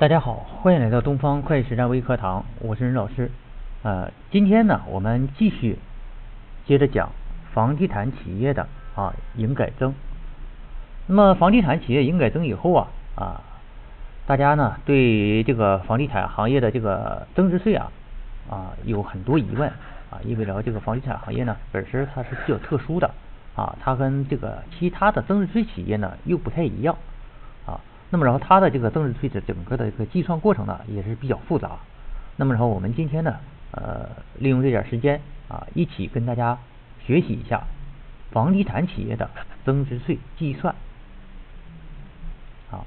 大家好，欢迎来到东方会计实战微课堂，我是任老师。呃，今天呢，我们继续接着讲房地产企业的啊营改增。那么房地产企业营改增以后啊啊，大家呢对这个房地产行业的这个增值税啊啊有很多疑问啊，意味着这个房地产行业呢本身它是比较特殊的啊，它跟这个其他的增值税企业呢又不太一样。那么然后它的这个增值税的整个的一个计算过程呢也是比较复杂。那么然后我们今天呢呃利用这点时间啊一起跟大家学习一下房地产企业的增值税计算。好，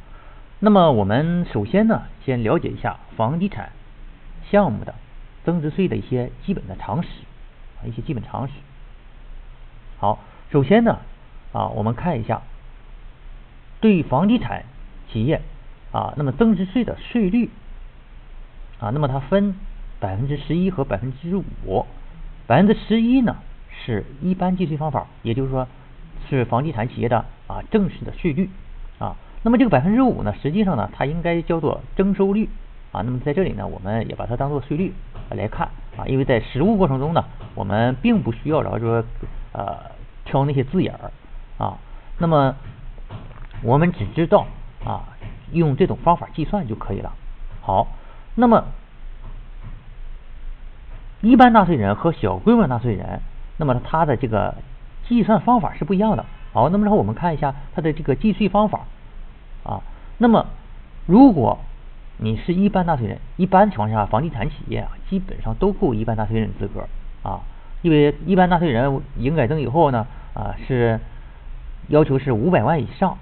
那么我们首先呢先了解一下房地产项目的增值税的一些基本的常识啊一些基本常识。好，首先呢啊我们看一下对房地产企业啊，那么增值税的税率啊，那么它分百分之十一和百分之五，百分之十一呢是一般计税方法，也就是说是房地产企业的啊正式的税率啊。那么这个百分之五呢，实际上呢它应该叫做征收率啊。那么在这里呢，我们也把它当做税率来看啊，因为在实务过程中呢，我们并不需要然后说呃挑那些字眼儿啊，那么我们只知道。啊，用这种方法计算就可以了。好，那么一般纳税人和小规模纳税人，那么他的这个计算方法是不一样的。好，那么然后我们看一下它的这个计税方法啊。那么如果你是一般纳税人，一般情况下房地产企业啊，基本上都够一般纳税人资格啊，因为一般纳税人营改增以后呢啊是要求是五百万以上。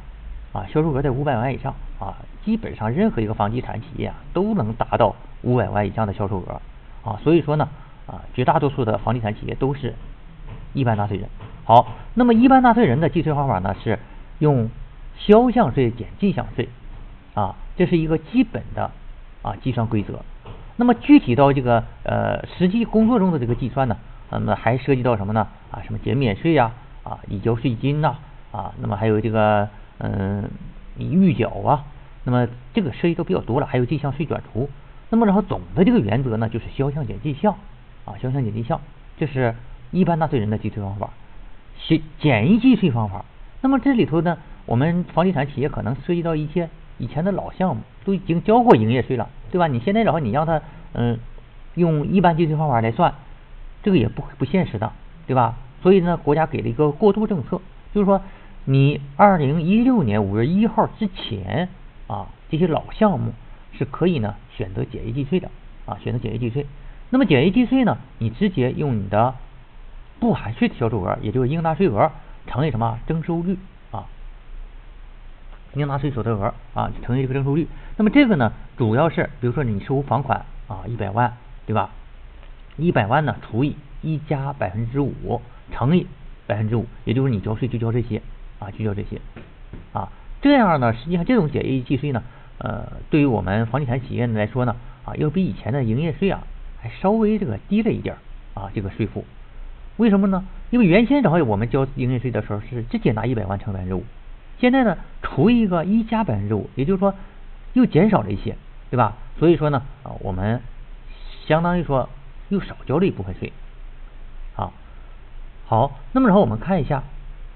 啊，销售额在五百万以上啊，基本上任何一个房地产企业啊都能达到五百万以上的销售额啊，所以说呢啊，绝大多数的房地产企业都是一般纳税人。好，那么一般纳税人的计税方法呢是用销项税减进项税啊，这是一个基本的啊计算规则。那么具体到这个呃实际工作中的这个计算呢，那么还涉及到什么呢？啊，什么减免税呀，啊，已交税金呐，啊，那么还有这个。嗯，预缴啊，那么这个涉及都比较多了，还有进项税卷图。那么然后总的这个原则呢，就是销项减进项啊，销项减进项，这是一般纳税人的计税方法。减简易计税方法，那么这里头呢，我们房地产企业可能涉及到一些以前的老项目，都已经交过营业税了，对吧？你现在然后你让他嗯用一般计税方法来算，这个也不不现实的，对吧？所以呢，国家给了一个过渡政策，就是说。你二零一六年五月一号之前啊，这些老项目是可以呢选择简易计税的啊，选择简易计税。那么简易计税呢，你直接用你的不含税的销售额，也就是应纳税额乘以什么征收率啊，应纳税所得额啊乘以这个征收率。那么这个呢，主要是比如说你收房款啊一百万，对吧？一百万呢除以一加百分之五乘以百分之五，也就是你交税就交这些。啊，就交这些，啊，这样呢，实际上这种简易计税呢，呃，对于我们房地产企业来说呢，啊，要比以前的营业税啊，还稍微这个低了一点啊，这个税负，为什么呢？因为原先正好我们交营业税的时候是直接拿一百万乘百分之五，现在呢，除一个一加百分之五，也就是说又减少了一些，对吧？所以说呢，啊，我们相当于说又少交了一部分税，啊，好，那么然后我们看一下。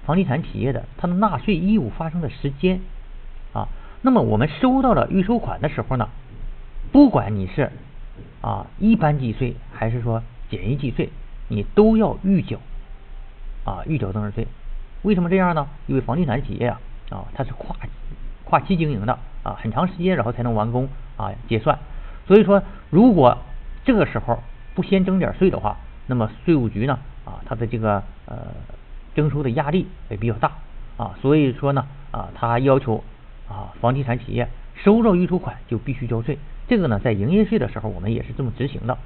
房地产企业的它的纳税义务发生的时间啊，那么我们收到了预收款的时候呢，不管你是啊一般计税还是说简易计税，你都要预缴啊预缴增值税。为什么这样呢？因为房地产企业啊啊它是跨跨期经营的啊，很长时间然后才能完工啊结算。所以说，如果这个时候不先征点税的话，那么税务局呢啊它的这个呃。征收的压力也比较大啊，所以说呢啊，他要求啊，房地产企业收到预收款就必须交税。这个呢，在营业税的时候我们也是这么执行的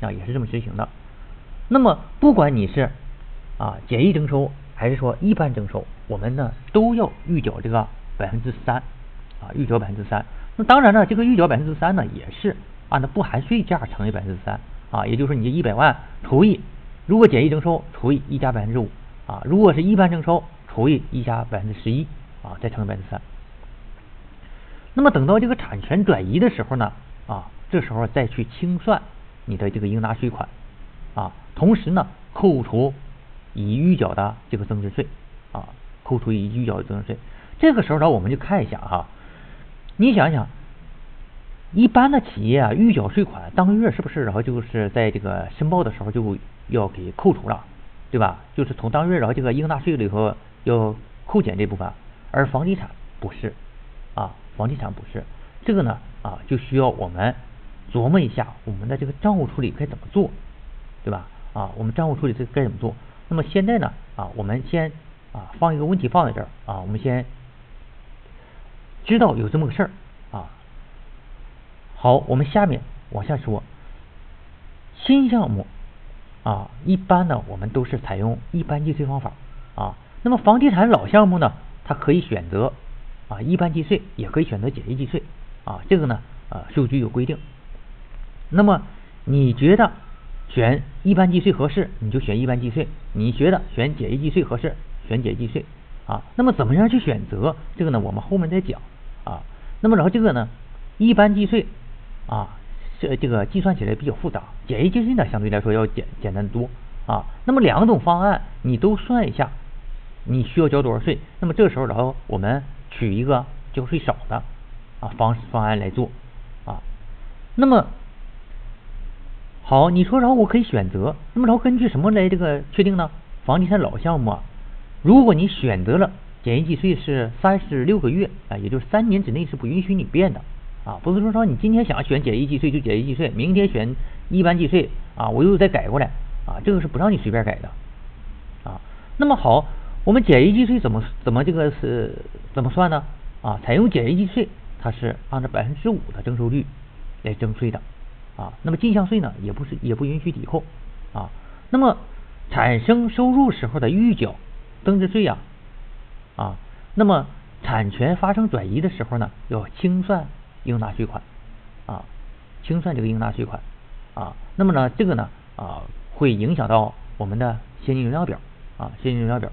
啊，也是这么执行的。那么不管你是啊简易征收还是说一般征收，我们呢都要预缴这个百分之三啊，预缴百分之三。那当然呢，这个预缴百分之三呢，也是按照不含税价乘以百分之三啊，也就是说你这一百万除以如果简易征收除以一加百分之五。啊，如果是一般征收除以一加百分之十一啊，再乘以百分之三。那么等到这个产权转移的时候呢，啊，这时候再去清算你的这个应纳税款，啊，同时呢扣除已预缴的这个增值税，啊，扣除已预缴的增值税。这个时候呢，我们就看一下哈，你想想，一般的企业啊，预缴税款当月是不是然后就是在这个申报的时候就要给扣除了，对吧？就是从当月然后这个应纳税里头要扣减这部分，而房地产不是。啊，房地产不是这个呢啊，就需要我们琢磨一下我们的这个账务处理该怎么做，对吧？啊，我们账务处理这该怎么做？那么现在呢啊，我们先啊放一个问题放在这儿啊，我们先知道有这么个事儿啊。好，我们下面往下说，新项目啊，一般呢我们都是采用一般计税方法啊。那么房地产老项目呢，它可以选择。啊，一般计税也可以选择简易计税啊，这个呢，呃，税务局有规定。那么你觉得选一般计税合适，你就选一般计税；你觉得选简易计税合适，选简易计税啊。那么怎么样去选择？这个呢，我们后面再讲啊。那么然后这个呢，一般计税啊，这这个计算起来比较复杂，简易计税呢相对来说要简简单的多啊。那么两种方案你都算一下，你需要交多少税？那么这个时候然后我们。取一个交税少的啊方方案来做啊，那么好，你说然后我可以选择，那么然后根据什么来这个确定呢？房地产老项目啊，如果你选择了简易计税是三十六个月啊，也就是三年之内是不允许你变的啊，不是说说你今天想选简易计税就简易计税，明天选一般计税啊，我又再改过来啊，这个是不让你随便改的啊。那么好。我们简易计税怎么怎么这个是怎么算呢？啊，采用简易计税，它是按照百分之五的征收率来征税的啊。那么进项税呢，也不是也不允许抵扣啊。那么产生收入时候的预缴增值税呀啊，那么产权发生转移的时候呢，要清算应纳税款啊，清算这个应纳税款啊。那么呢，这个呢啊，会影响到我们的现金流量表啊，现金流量表。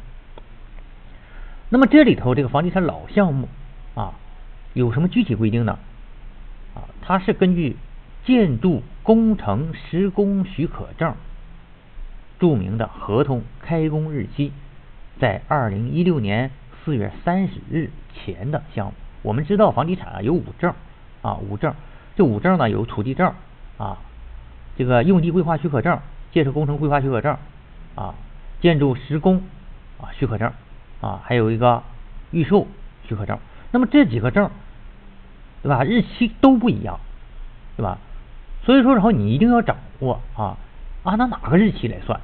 那么这里头这个房地产老项目啊，有什么具体规定呢？啊，它是根据建筑工程施工许可证注明的合同开工日期在二零一六年四月三十日前的项目。我们知道房地产啊有五证啊五证，这五证呢有土地证啊，这个用地规划许可证、建设工程规划许可证啊、建筑施工啊许可证。啊，还有一个预售许可证，那么这几个证，对吧？日期都不一样，对吧？所以说，然后你一定要掌握啊，按照哪个日期来算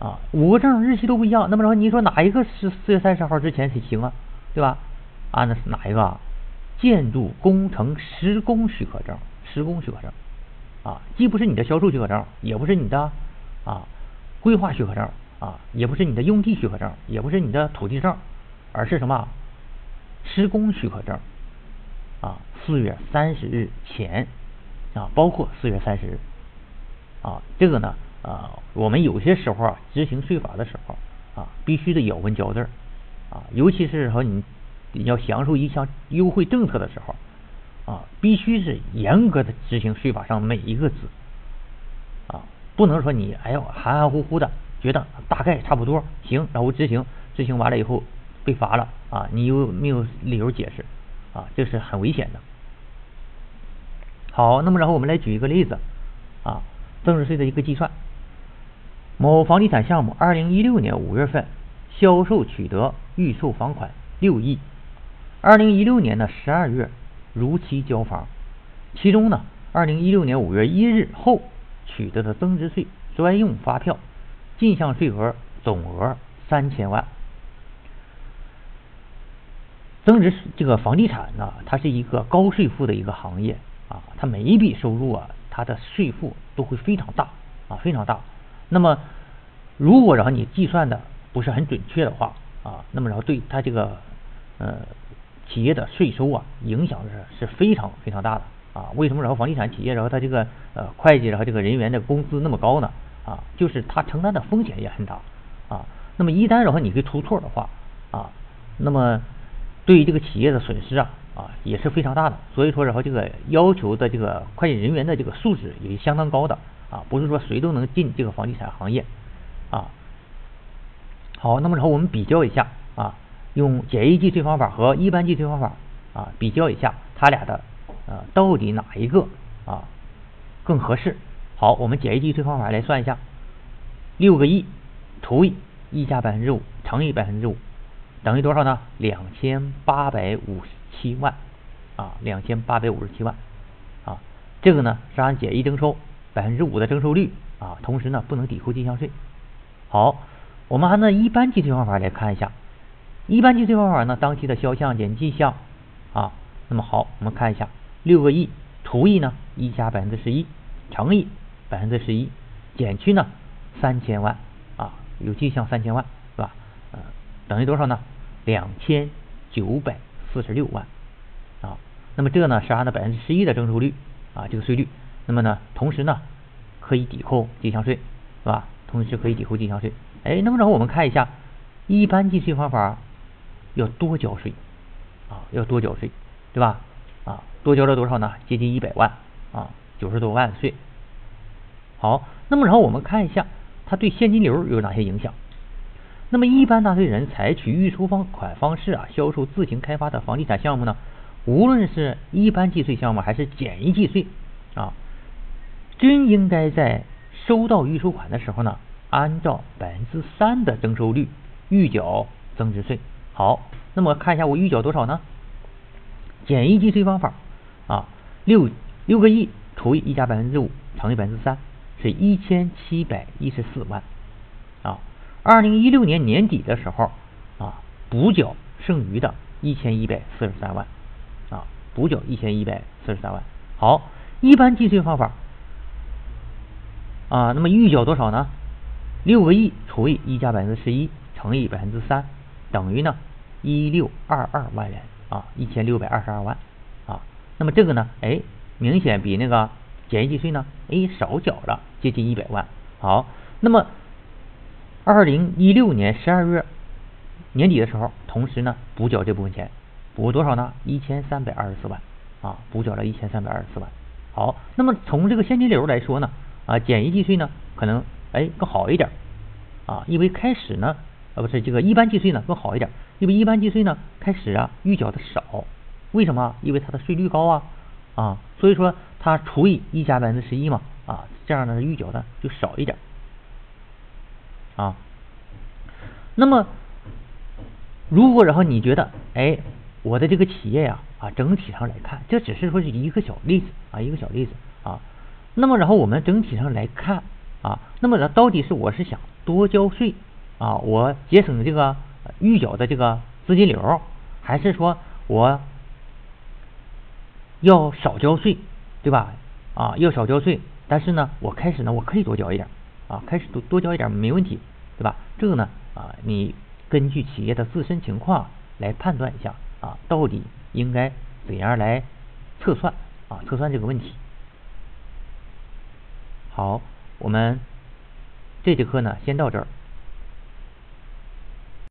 啊？五个证日期都不一样，那么然后你说哪一个是四月三十号之前才行啊？对吧？按的是哪一个？啊建筑工程施工许可证，施工许可证啊，既不是你的销售许可证，也不是你的啊规划许可证。啊，也不是你的用地许可证，也不是你的土地证，而是什么施工许可证啊？四月三十日前啊，包括四月三十日啊，这个呢啊，我们有些时候啊执行税法的时候啊，必须得咬文嚼字儿啊，尤其是说你你要享受一项优惠政策的时候啊，必须是严格的执行税法上每一个字啊，不能说你哎呦含含糊糊的。觉得大概差不多行，然后执行，执行完了以后被罚了啊！你又没有理由解释啊，这是很危险的。好，那么然后我们来举一个例子啊，增值税的一个计算。某房地产项目，二零一六年五月份销售取得预售房款六亿，二零一六年的十二月如期交房，其中呢，二零一六年五月一日后取得的增值税专用发票。进项税额总额三千万，增值这个房地产呢，它是一个高税负的一个行业啊，它每一笔收入啊，它的税负都会非常大啊，非常大。那么，如果然后你计算的不是很准确的话啊，那么然后对它这个呃企业的税收啊，影响是是非常非常大的啊。为什么然后房地产企业然后它这个呃会计然后这个人员的工资那么高呢？啊，就是他承担的风险也很大啊。那么一旦然后你给出错的话啊，那么对于这个企业的损失啊啊也是非常大的，所以说然后这个要求的这个会计人员的这个素质也是相当高的啊，不是说谁都能进这个房地产行业啊。好，那么然后我们比较一下啊，用简易计税方法和一般计税方法啊比较一下，它俩的呃到底哪一个啊更合适？好，我们简易计税方法来算一下，六个亿除以一加百分之五乘以百分之五。等于多少呢？两千八百五十七万啊，两千八百五十七万啊。这个呢是按简易征收百分之五的征收率啊，同时呢不能抵扣进项税。好，我们按照一般计税方法来看一下，一般计税方法呢，当期的销项减进项啊。那么好，我们看一下六个亿除以呢一加百分之十一乘以百分之十一减去呢三千万啊，有进项三千万是吧？呃，等于多少呢？两千九百四十六万啊，那么这个呢是按照百分之十一的征收率啊，这个税率，那么呢，同时呢可以抵扣进项税，是吧？同时可以抵扣进项税。哎，那么然后我们看一下，一般计税方法要多交税啊，要多交税，对吧？啊，多交了多少呢？接近一百万啊，九十多万税。好，那么然后我们看一下它对现金流有哪些影响。那么一般纳税人采取预收方款方式啊，销售自行开发的房地产项目呢，无论是一般计税项目还是简易计税啊，均应该在收到预收款的时候呢，按照百分之三的征收率预缴增值税。好，那么看一下我预缴多少呢？简易计税方法啊，六六个亿除以一加百分之五乘以百分之三，是一千七百一十四万啊。二零一六年年底的时候啊，补缴剩余的一千一百四十三万啊，补缴一千一百四十三万。好，一般计税方法啊，那么预缴多少呢？六个亿除以一加百分之十一乘以百分之三，等于呢一六二二万元啊，一千六百二十二万啊。那么这个呢，哎，明显比那个简易计税呢，哎少缴了接近一百万。好，那么。二零一六年十二月年底的时候，同时呢补缴这部分钱，补多少呢？一千三百二十四万啊，补缴了一千三百二十四万。好，那么从这个现金流来说呢，啊，简易计税呢可能哎更好一点啊，因为开始呢不是这个一般计税呢更好一点，因为一般计税呢开始啊预缴的少，为什么？因为它的税率高啊啊，所以说它除以一加百分之十一嘛啊，这样呢预缴的就少一点。啊，那么如果然后你觉得，哎，我的这个企业呀，啊，整体上来看，这只是说是一个小例子啊，一个小例子啊。那么然后我们整体上来看啊，那么呢，到底是我是想多交税啊，我节省这个预缴的这个资金流，还是说我要少交税，对吧？啊，要少交税，但是呢，我开始呢，我可以多交一点啊，开始多多交一点没问题。对吧？这个呢啊，你根据企业的自身情况来判断一下啊，到底应该怎样来测算啊？测算这个问题。好，我们这节课呢先到这儿。